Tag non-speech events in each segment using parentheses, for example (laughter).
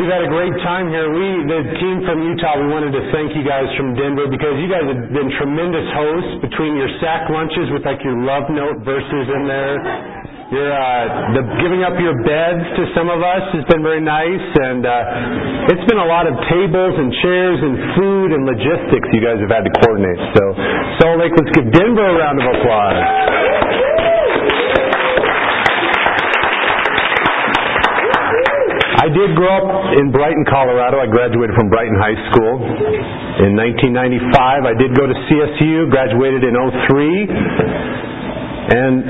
We've had a great time here. We, the team from Utah, we wanted to thank you guys from Denver because you guys have been tremendous hosts between your sack lunches with like your love note verses in there. Your, uh, the giving up your beds to some of us has been very nice, and uh, it's been a lot of tables and chairs and food and logistics you guys have had to coordinate. So, Salt Lake, let's give Denver a round of applause. I did grow up in Brighton, Colorado. I graduated from Brighton High School in 1995. I did go to CSU, graduated in 03. And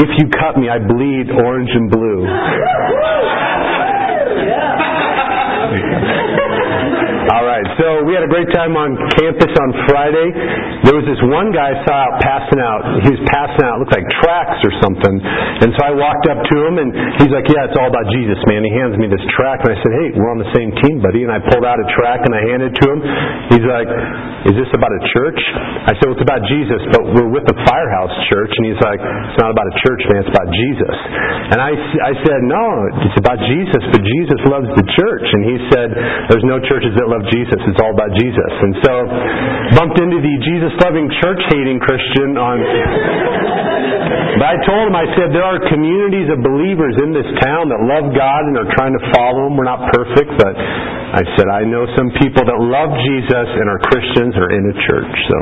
if you cut me, I bleed orange and blue. We had a great time on campus on Friday. There was this one guy I saw out passing out. He was passing out, looked like tracks or something. And so I walked up to him, and he's like, "Yeah, it's all about Jesus, man." He hands me this track, and I said, "Hey, we're on the same team, buddy." And I pulled out a track and I handed it to him. He's like, "Is this about a church?" I said, "Well, it's about Jesus, but we're with the Firehouse Church." And he's like, "It's not about a church, man. It's about Jesus." And I, I said, "No, it's about Jesus, but Jesus loves the church." And he said, "There's no churches that love Jesus. It's all about Jesus. And so, bumped into the Jesus loving, church hating Christian on. But I told him, I said, there are communities of believers in this town that love God and are trying to follow Him. We're not perfect, but I said, I know some people that love Jesus and are Christians are in a church. So,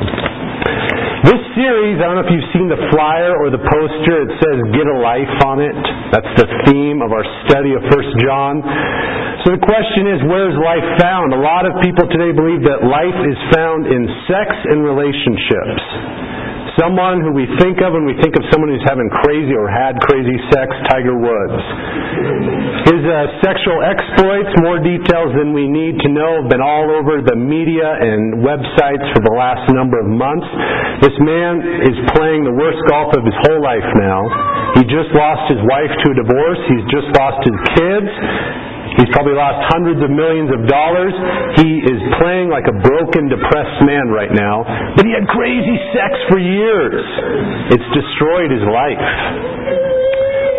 this series, I don't know if you've seen the flyer or the poster, it says Get a Life on it. That's the theme of our study of 1 John. So the question is, where is life found? A lot of people today believe that life is found in sex and relationships. Someone who we think of when we think of someone who's having crazy or had crazy sex, Tiger Woods. His uh, sexual exploits, more details than we need to know, have been all over the media and websites for the last number of months. This man is playing the worst golf of his whole life now. He just lost his wife to a divorce. He's just lost his kids. He's probably lost hundreds of millions of dollars. He is playing like a broken, depressed man right now. But he had crazy sex for years. It's destroyed his life.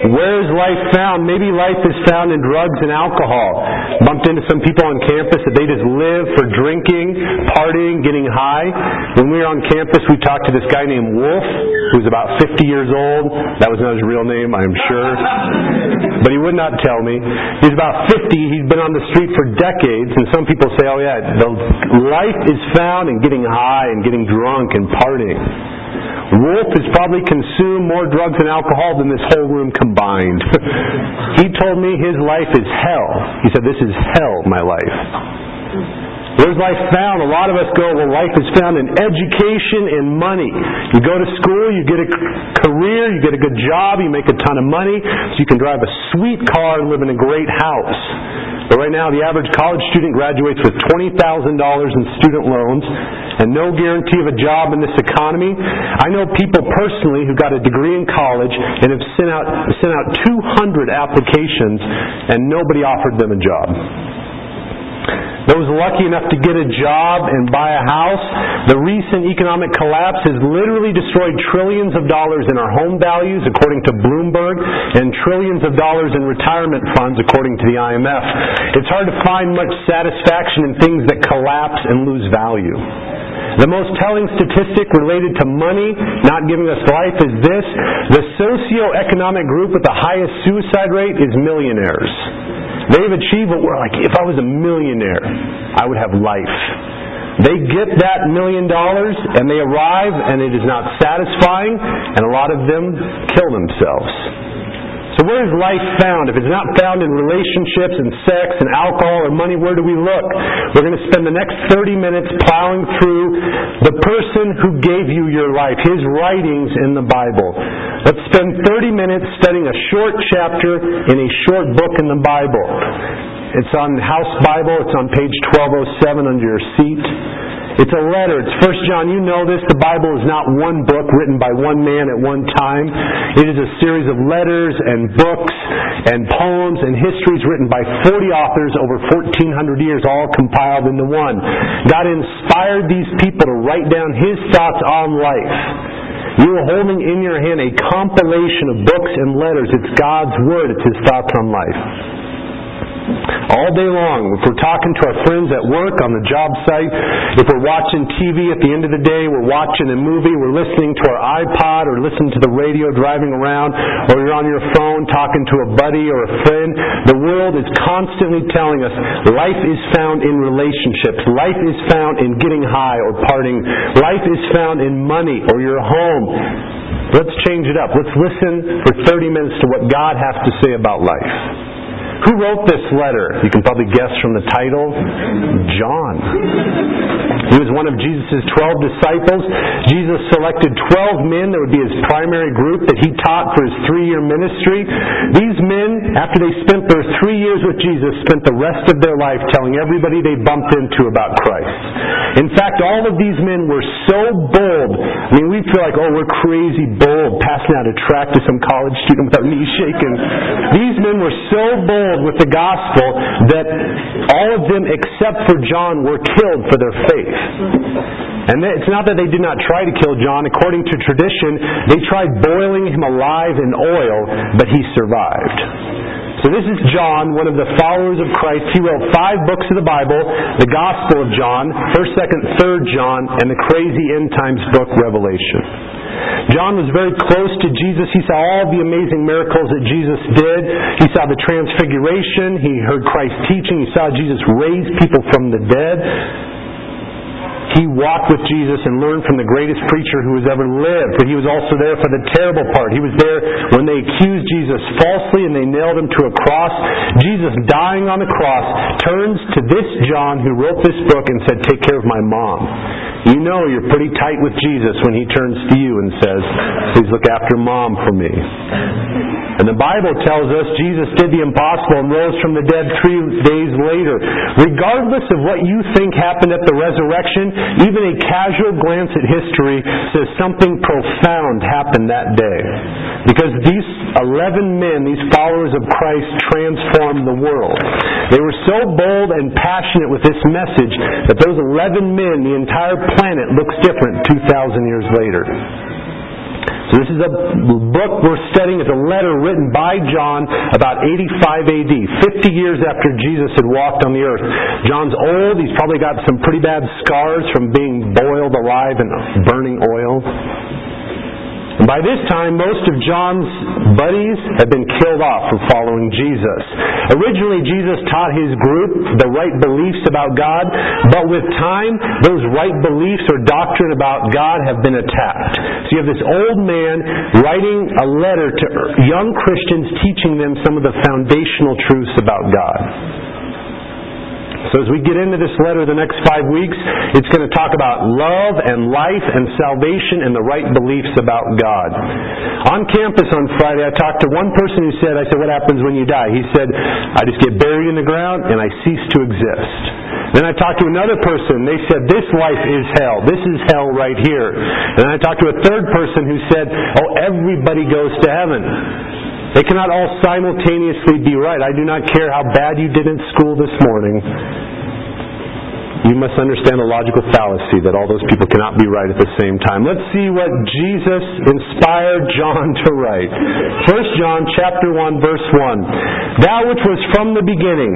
Where is life found? Maybe life is found in drugs and alcohol. Bumped into some people on campus that they just live for drinking, partying, getting high. When we were on campus, we talked to this guy named Wolf, who's about 50 years old. That was not his real name, I'm sure. But he would not tell me. He's about 50. He's been on the street for decades. And some people say, oh, yeah, the life is found in getting high and getting drunk and partying. Wolf has probably consumed more drugs and alcohol than this whole room combined. (laughs) he told me his life is hell. He said, This is hell, my life. Where's life found? A lot of us go, well, life is found in education and money. You go to school, you get a career, you get a good job, you make a ton of money, so you can drive a sweet car and live in a great house. But right now, the average college student graduates with $20,000 in student loans and no guarantee of a job in this economy. I know people personally who got a degree in college and have sent out, sent out 200 applications and nobody offered them a job. Those lucky enough to get a job and buy a house, the recent economic collapse has literally destroyed trillions of dollars in our home values, according to Bloomberg, and trillions of dollars in retirement funds, according to the IMF. It's hard to find much satisfaction in things that collapse and lose value. The most telling statistic related to money not giving us life is this the socioeconomic group with the highest suicide rate is millionaires. They've achieved what we're like, if I was a millionaire, I would have life. They get that million dollars and they arrive and it is not satisfying and a lot of them kill themselves. So where is life found? If it's not found in relationships and sex and alcohol or money, where do we look? We're going to spend the next 30 minutes plowing through the person who gave you your life, his writings in the Bible. Let's spend 30 minutes studying a short chapter in a short book in the Bible. It's on House Bible. It's on page 1207 under your seat. It's a letter. It's First John. You know this. The Bible is not one book written by one man at one time. It is a series of letters and books and poems and histories written by 40 authors over 1,400 years, all compiled into one. God inspired these people to write down His thoughts on life. You are holding in your hand a compilation of books and letters. It's God's Word. It's His thoughts on life. All day long. If we're talking to our friends at work, on the job site, if we're watching TV at the end of the day, we're watching a movie, we're listening to our iPod or listening to the radio driving around, or you're on your phone talking to a buddy or a friend, the world is constantly telling us life is found in relationships. Life is found in getting high or partying. Life is found in money or your home. Let's change it up. Let's listen for 30 minutes to what God has to say about life. Who wrote this letter? You can probably guess from the title. John. He was one of Jesus' 12 disciples. Jesus selected 12 men that would be his primary group that he taught for his three-year ministry. These men, after they spent their three years with Jesus, spent the rest of their life telling everybody they bumped into about Christ. In fact, all of these men were so bold. I mean, we feel like, oh, we're crazy bold, passing out a tract to some college student with our knees shaking. These men were so bold with the gospel that all of them except for John were killed for their faith. And it's not that they did not try to kill John. According to tradition, they tried boiling him alive in oil, but he survived. So this is John, one of the followers of Christ. He wrote five books of the Bible, the Gospel of John, 1st, 2nd, 3rd John, and the crazy end times book, Revelation. John was very close to Jesus. He saw all the amazing miracles that Jesus did. He saw the transfiguration. He heard Christ teaching. He saw Jesus raise people from the dead. He walked with Jesus and learned from the greatest preacher who has ever lived. But he was also there for the terrible part. He was there when they accused Jesus falsely and they nailed him to a cross. Jesus dying on the cross turns to this John who wrote this book and said, Take care of my mom. You know you're pretty tight with Jesus when he turns to you and says, Please look after mom for me. And the Bible tells us Jesus did the impossible and rose from the dead three days later. Regardless of what you think happened at the resurrection, even a casual glance at history says something profound happened that day. Because these 11 men, these followers of Christ, transformed the world. They were so bold and passionate with this message that those 11 men, the entire planet looks different 2,000 years later. So this is a book we're studying. It's a letter written by John about 85 AD, 50 years after Jesus had walked on the earth. John's old. He's probably got some pretty bad scars from being boiled alive in burning oil. By this time, most of John's buddies had been killed off for following Jesus. Originally, Jesus taught his group the right beliefs about God, but with time, those right beliefs or doctrine about God have been attacked. So you have this old man writing a letter to young Christians teaching them some of the foundational truths about God. So as we get into this letter the next five weeks, it's going to talk about love and life and salvation and the right beliefs about God. On campus on Friday, I talked to one person who said, I said, what happens when you die? He said, I just get buried in the ground and I cease to exist. Then I talked to another person. They said, this life is hell. This is hell right here. And I talked to a third person who said, oh, everybody goes to heaven. They cannot all simultaneously be right. I do not care how bad you did in school this morning. You must understand the logical fallacy that all those people cannot be right at the same time. Let's see what Jesus inspired John to write. 1 John chapter 1 verse 1. That which was from the beginning,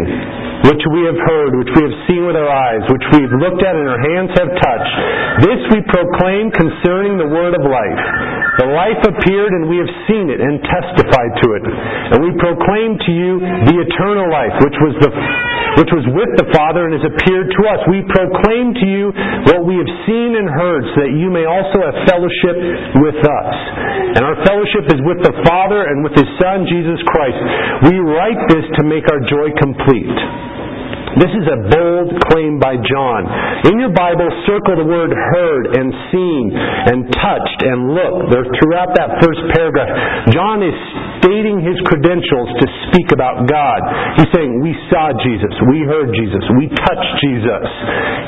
which we have heard, which we have seen with our eyes, which we have looked at and our hands have touched, this we proclaim concerning the word of life. The life appeared and we have seen it and testified to it. And we proclaim to you the eternal life, which was the which was with the Father and has appeared to us. We proclaim to you what we have seen and heard, so that you may also have fellowship with us. And our fellowship is with the Father and with His Son, Jesus Christ. We write this to make our joy complete. This is a bold claim by John. In your Bible, circle the word heard and seen and touched and looked. They're throughout that first paragraph. John is stating his credentials to speak about God. He's saying, We saw Jesus, we heard Jesus, we touched Jesus.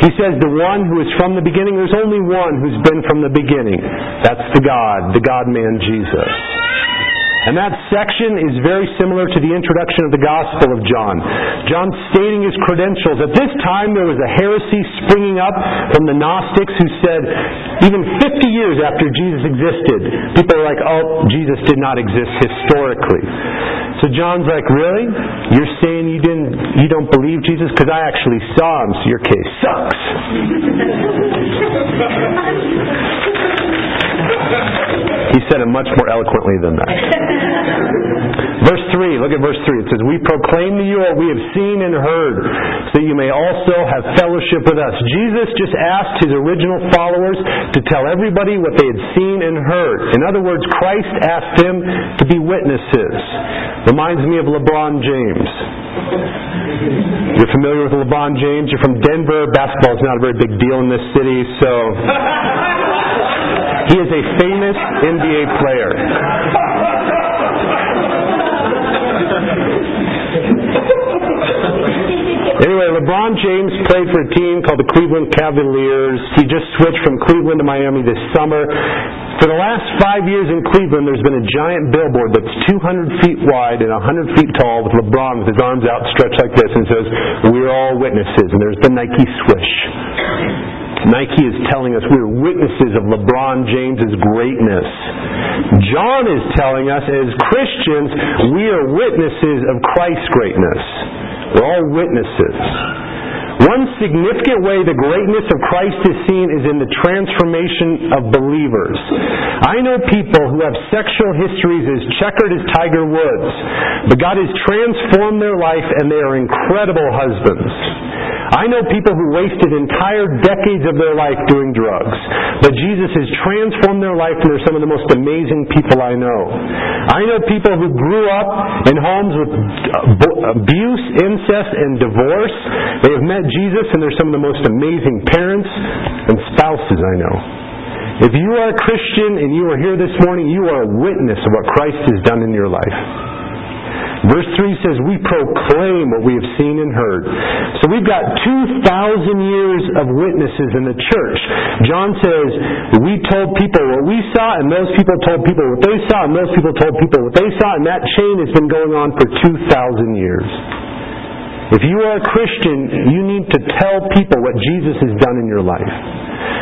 He says, The one who is from the beginning, there's only one who's been from the beginning. That's the God, the God man Jesus. And that section is very similar to the introduction of the Gospel of John. John stating his credentials. At this time, there was a heresy springing up from the Gnostics who said, even 50 years after Jesus existed, people are like, oh, Jesus did not exist historically. So John's like, really? You're saying you didn't you don't believe Jesus? Because I actually saw him, so your case sucks. (laughs) He said it much more eloquently than that. Verse 3, look at verse 3. It says, We proclaim to you what we have seen and heard, so you may also have fellowship with us. Jesus just asked his original followers to tell everybody what they had seen and heard. In other words, Christ asked them to be witnesses. Reminds me of LeBron James. You're familiar with LeBron James. You're from Denver. Basketball is not a very big deal in this city, so (laughs) he is a famous NBA player. Anyway, LeBron James played for a team called the Cleveland Cavaliers. He just switched from Cleveland to Miami this summer. For the last five years in Cleveland, there's been a giant billboard that's 200 feet wide and 100 feet tall with LeBron with his arms outstretched like this and says, We're all witnesses. And there's the Nike swish. Nike is telling us we're witnesses of LeBron James's greatness. John is telling us as Christians we are witnesses of Christ's greatness. We're all witnesses. One significant way the greatness of Christ is seen is in the transformation of believers. I know people who have sexual histories as checkered as Tiger Woods, but God has transformed their life and they are incredible husbands. I know people who wasted entire decades of their life doing drugs, but Jesus has transformed their life and they're some of the most amazing people I know. I know people who grew up in homes with abuse, incest, and divorce. They have met Jesus and they're some of the most amazing parents and spouses I know. If you are a Christian and you are here this morning, you are a witness of what Christ has done in your life. Verse 3 says, We proclaim what we have seen and heard. So we've got 2,000 years of witnesses in the church. John says, We told people what we saw, and those people told people what they saw, and those people told people what they saw, and that chain has been going on for 2,000 years. If you are a Christian, you need to tell people what Jesus has done in your life.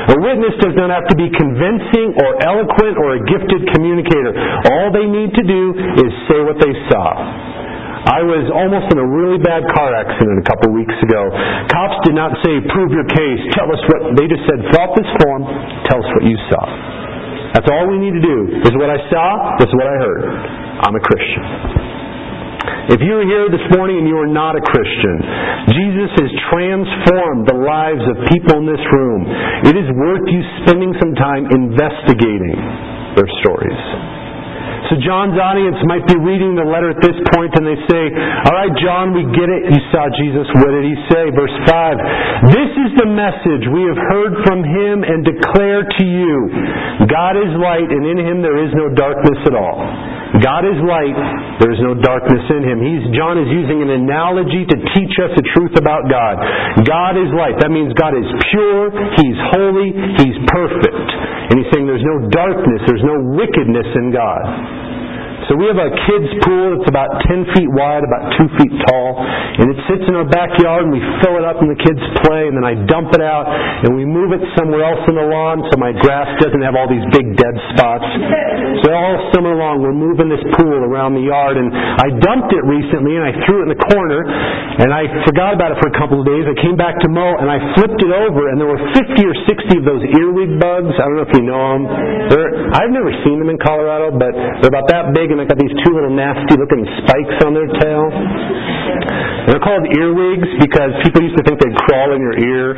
A witness does not have to be convincing or eloquent or a gifted communicator. All they need to do is say what they saw. I was almost in a really bad car accident a couple weeks ago. Cops did not say, prove your case, tell us what, they just said, fill out this form, tell us what you saw. That's all we need to do. This is what I saw, this is what I heard. I'm a Christian. If you're here this morning and you are not a Christian, Jesus has transformed the lives of people in this room. It is worth you spending some time investigating their stories. So John's audience might be reading the letter at this point and they say, All right, John, we get it. You saw Jesus. What did he say? Verse 5 This is the message we have heard from him and declare to you God is light, and in him there is no darkness at all. God is light, there is no darkness in him. He's, John is using an analogy to teach us the truth about God. God is light. That means God is pure, He's holy, He's perfect. And He's saying there's no darkness, there's no wickedness in God. So we have a kids' pool that's about 10 feet wide, about 2 feet tall, and it sits in our backyard, and we fill it up and the kids play, and then I dump it out, and we move it somewhere else in the lawn so my grass doesn't have all these big dead spots. So all summer long, we're moving this pool around the yard, and I dumped it recently, and I threw it in the corner, and I forgot about it for a couple of days. I came back to mow, and I flipped it over, and there were 50 or 60 of those earwig bugs. I don't know if you know them. They're, I've never seen them in Colorado, but they're about that big, and they got these two little nasty looking spikes on their tail. They're called earwigs because people used to think they'd crawl in your ear.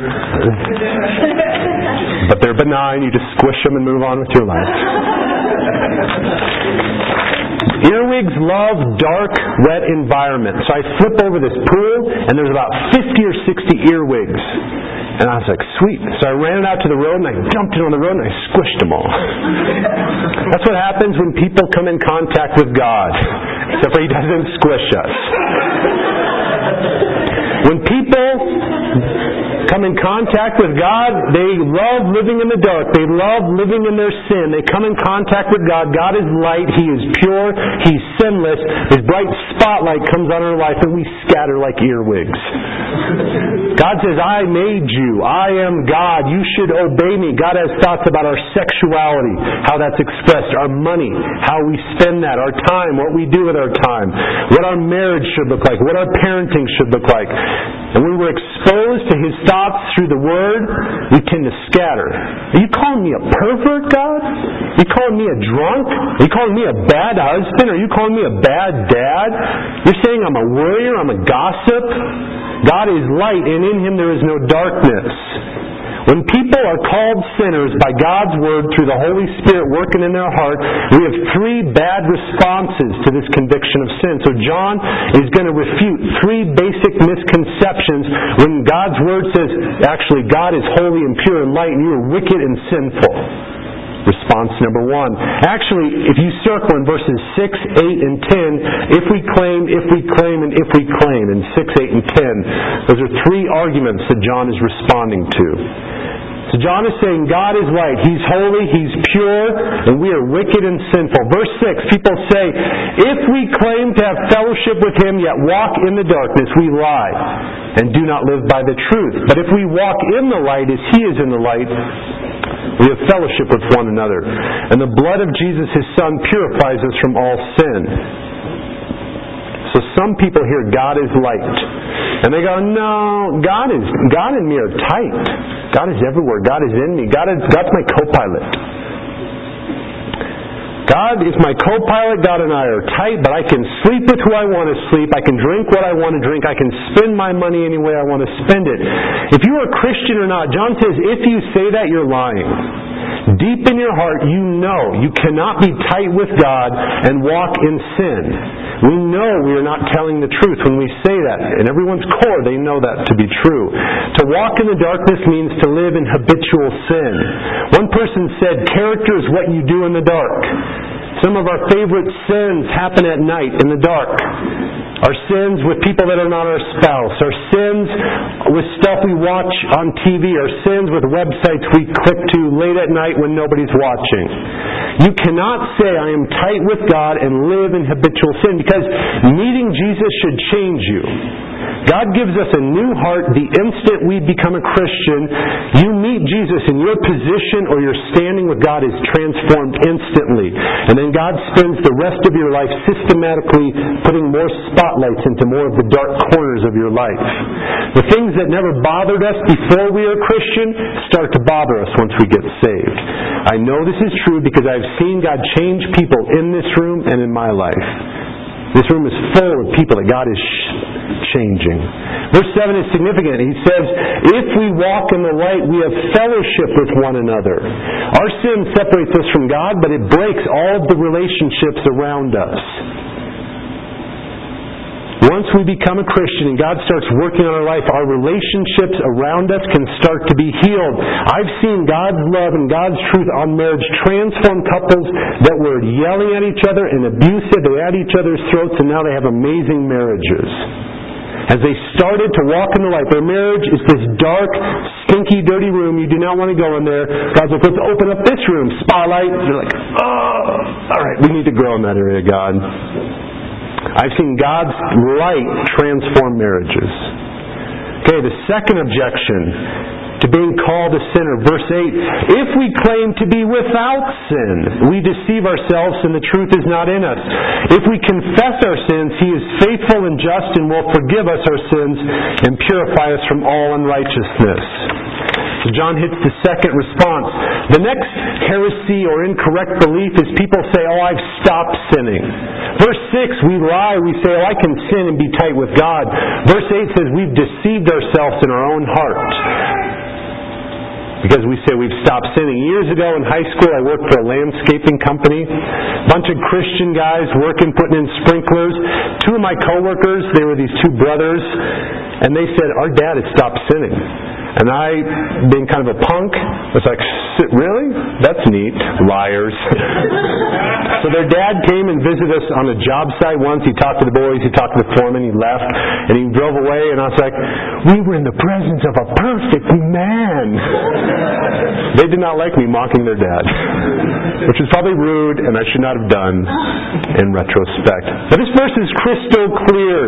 but they're benign. You just squish them and move on with your life. Earwigs love dark, wet environments. So I flip over this pool, and there's about 50 or 60 earwigs. And I was like, sweet. So I ran it out to the road and I dumped it on the road and I squished them all. That's what happens when people come in contact with God. Except for He doesn't squish us. When people come in contact with God, they love living in the dark. They love living in their sin. They come in contact with God. God is light. He is pure. He's sinless. His bright spotlight comes on our life and we scatter like earwigs. God says, I made you. I am God. You should obey me. God has thoughts about our sexuality, how that's expressed, our money, how we spend that, our time, what we do with our time, what our marriage should look like, what our parenting should look like. And when we're exposed to His thoughts through the Word, we tend to scatter. Are you calling me a pervert, God? Are you calling me a drunk? Are you calling me a bad husband? Are you calling me a bad dad? You're saying I'm a worrier? I'm a gossip? God is light, and in Him there is no darkness. When people are called sinners by God's Word through the Holy Spirit working in their heart, we have three bad responses to this conviction of sin. So John is going to refute three basic misconceptions when God's Word says, actually, God is holy and pure and light, and you are wicked and sinful. Response number one. Actually, if you circle in verses 6, 8, and 10, if we claim, if we claim, and if we claim, in 6, 8, and 10, those are three arguments that John is responding to. So John is saying God is light. He's holy, He's pure, and we are wicked and sinful. Verse 6, people say, if we claim to have fellowship with Him, yet walk in the darkness, we lie and do not live by the truth. But if we walk in the light as He is in the light, we have fellowship with one another. And the blood of Jesus, His Son, purifies us from all sin. So some people hear God is light. And they go, no, God is God and me are tight. God is everywhere. God is in me. God is God's my co-pilot. God is my co-pilot. God and I are tight, but I can sleep with who I want to sleep. I can drink what I want to drink. I can spend my money any way I want to spend it. If you are a Christian or not, John says, if you say that, you're lying. Deep in your heart, you know you cannot be tight with God and walk in sin. We know we are not telling the truth when we say that. In everyone's core, they know that to be true. To walk in the darkness means to live in habitual sin. One person said, character is what you do in the dark. Some of our favorite sins happen at night in the dark. Our sins with people that are not our spouse. Our sins with stuff we watch on TV. Our sins with websites we click to late at night when nobody's watching. You cannot say, I am tight with God and live in habitual sin because meeting Jesus should change you. God gives us a new heart the instant we become a Christian. You meet Jesus and your position or your standing with God is transformed instantly. And then God spends the rest of your life systematically putting more spotlights into more of the dark corners of your life. The things that never bothered us before we are Christian start to bother us once we get saved. I know this is true because I've seen God change people in this room and in my life. This room is full of people that God is changing. Verse 7 is significant. He says, If we walk in the light, we have fellowship with one another. Our sin separates us from God, but it breaks all of the relationships around us. Once we become a Christian and God starts working on our life, our relationships around us can start to be healed. I've seen God's love and God's truth on marriage transform couples that were yelling at each other and abusive. They at each other's throats, and now they have amazing marriages as they started to walk in the light. Their marriage is this dark, stinky, dirty room. You do not want to go in there. God's like, let's open up this room. Spotlight. They're like, oh, all right, we need to grow in that area, God. I've seen God's light transform marriages. Okay, the second objection to being called a sinner. Verse 8 If we claim to be without sin, we deceive ourselves and the truth is not in us. If we confess our sins, He is faithful and just and will forgive us our sins and purify us from all unrighteousness. So John hits the second response. The next heresy or incorrect belief is people say, Oh, I've stopped sinning. Verse 6, we lie. We say, Oh, I can sin and be tight with God. Verse 8 says, We've deceived ourselves in our own heart because we say we've stopped sinning. Years ago in high school, I worked for a landscaping company. Bunch of Christian guys working, putting in sprinklers. Two of my coworkers, they were these two brothers, and they said, Our dad had stopped sinning. And I, being kind of a punk, was like, really? That's neat. Liars. (laughs) so their dad came and visited us on a job site once. He talked to the boys, he talked to the foreman, he left, and he drove away, and I was like, we were in the presence of a perfect man. they did not like me mocking their dad, which was probably rude, and I should not have done in retrospect. But this verse is crystal clear.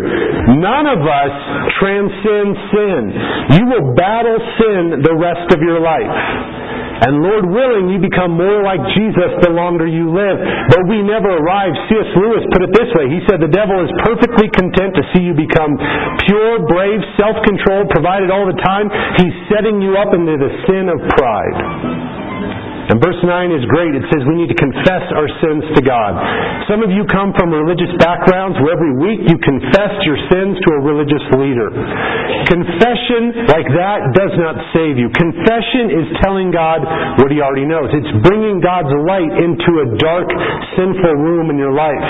None of us transcend sin. You will battle sin the rest of your life. And Lord willing, you become more like Jesus the longer you live. But we never arrive. C.S. Lewis put it this way. He said, The devil is perfectly content to see you become pure, brave, self-controlled, provided all the time. He's setting you up into the sin of pride. And verse 9 is great. It says we need to confess our sins to God. Some of you come from religious backgrounds where every week you confess your sins to a religious leader. Confession like that does not save you. Confession is telling God what He already knows. It's bringing God's light into a dark, sinful room in your life.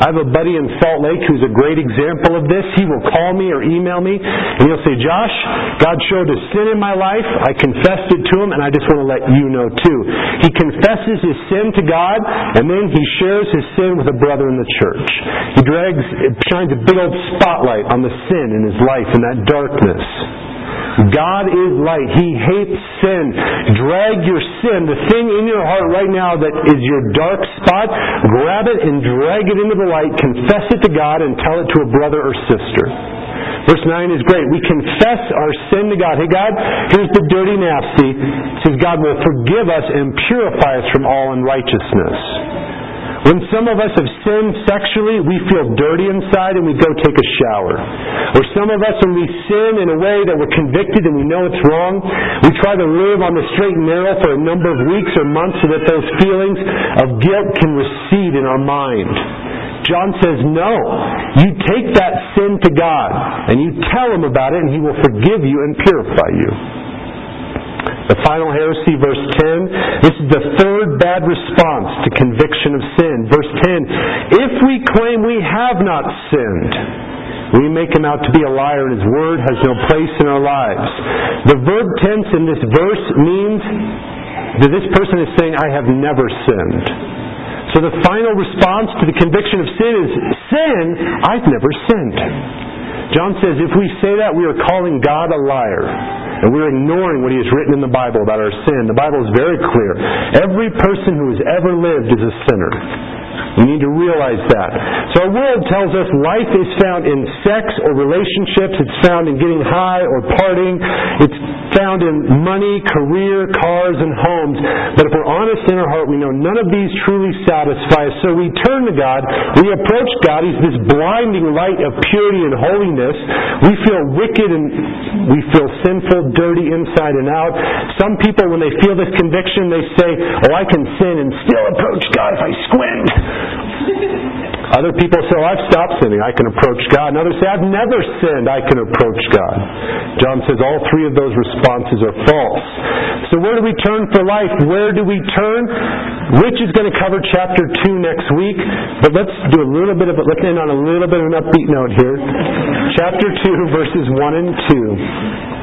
I have a buddy in Salt Lake who's a great example of this. He will call me or email me and he'll say, Josh, God showed a sin in my life. I confessed it to him and I just want to let you know too. He confesses his sin to God and then he shares his sin with a brother in the church. He drags, shines a big old spotlight on the sin in his life in that darkness. God is light. He hates sin. Drag your sin, the thing in your heart right now that is your dark spot, grab it and drag it into the light, confess it to God, and tell it to a brother or sister. Verse 9 is great. We confess our sin to God. Hey, God, here's the dirty, nasty. It says God will forgive us and purify us from all unrighteousness. When some of us have sinned sexually, we feel dirty inside and we go take a shower. Or some of us, when we sin in a way that we're convicted and we know it's wrong, we try to live on the straight and narrow for a number of weeks or months so that those feelings of guilt can recede in our mind. John says, no. You take that sin to God and you tell Him about it and He will forgive you and purify you. The final heresy, verse 10. This is the third bad response to conviction of sin. Verse 10. If we claim we have not sinned, we make him out to be a liar and his word has no place in our lives. The verb tense in this verse means that this person is saying, I have never sinned. So the final response to the conviction of sin is, Sin? I've never sinned. John says if we say that, we are calling God a liar. And we're ignoring what he has written in the Bible about our sin. The Bible is very clear. Every person who has ever lived is a sinner. We need to realize that. So our world tells us life is found in sex or relationships. It's found in getting high or partying. It's found in money, career, cars, and homes. But if we're honest in our heart, we know none of these truly satisfy us. So we turn to God. We approach God. He's this blinding light of purity and holiness. We feel wicked and we feel sinful, dirty inside and out. Some people, when they feel this conviction, they say, Oh, I can sin and still approach God if I squint. Other people say, oh, I've stopped sinning. I can approach God. And others say, I've never sinned. I can approach God. John says all three of those responses are false. So where do we turn for life? Where do we turn? Rich is going to cover chapter 2 next week. But let's do a little bit of it. Let's end on a little bit of an upbeat note here. Chapter 2, verses 1 and 2.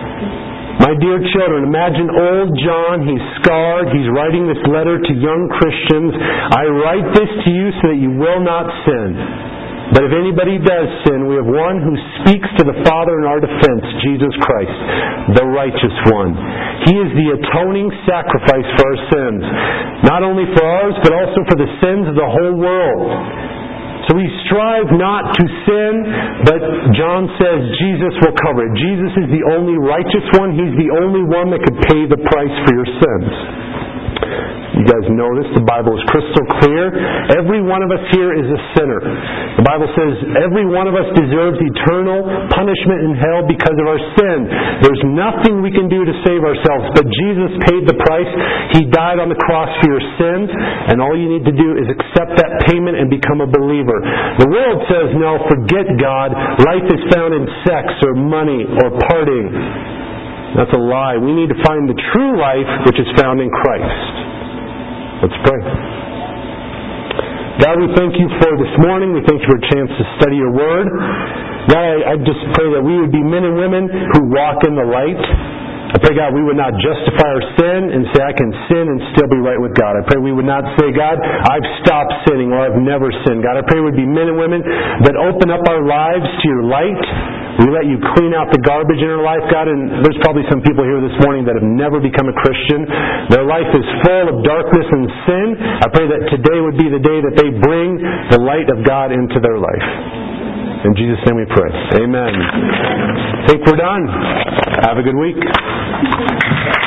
My dear children, imagine old John, he's scarred, he's writing this letter to young Christians. I write this to you so that you will not sin. But if anybody does sin, we have one who speaks to the Father in our defense, Jesus Christ, the righteous one. He is the atoning sacrifice for our sins, not only for ours, but also for the sins of the whole world. So we strive not to sin, but John says Jesus will cover it. Jesus is the only righteous one. He's the only one that could pay the price for your sins. You guys know this. The Bible is crystal clear. Every one of us here is a sinner. The Bible says every one of us deserves eternal punishment in hell because of our sin. There's nothing we can do to save ourselves, but Jesus paid the price. He died on the cross for your sins, and all you need to do is accept that payment and become a believer. The world says, no, forget God. Life is found in sex or money or partying. That's a lie. We need to find the true life which is found in Christ. Let's pray. God, we thank you for this morning. We thank you for a chance to study your word. God, I, I just pray that we would be men and women who walk in the light. I pray, God, we would not justify our sin and say, I can sin and still be right with God. I pray we would not say, God, I've stopped sinning or I've never sinned. God, I pray we'd be men and women that open up our lives to your light. We let you clean out the garbage in our life, God, and there's probably some people here this morning that have never become a Christian. Their life is full of darkness and sin. I pray that today would be the day that they bring the light of God into their life. In Jesus' name we pray. Amen. I think we're done. Have a good week.